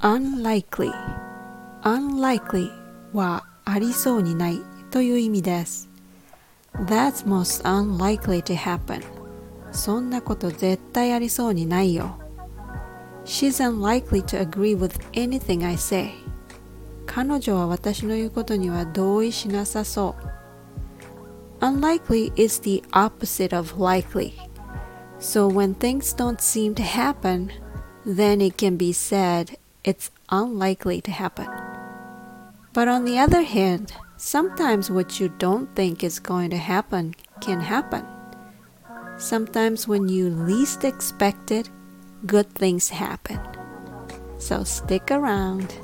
unlikely unlikely はありそうにないという意味です That's most unlikely to happen そんなこと絶対ありそうにないよ She's unlikely to agree with anything I say 彼女は私の言うことには同意しなさそう Unlikely is the opposite of likely So when things don't seem to happen then it can be said it's unlikely to happen. But on the other hand, sometimes what you don't think is going to happen can happen. Sometimes when you least expect it, good things happen. So stick around.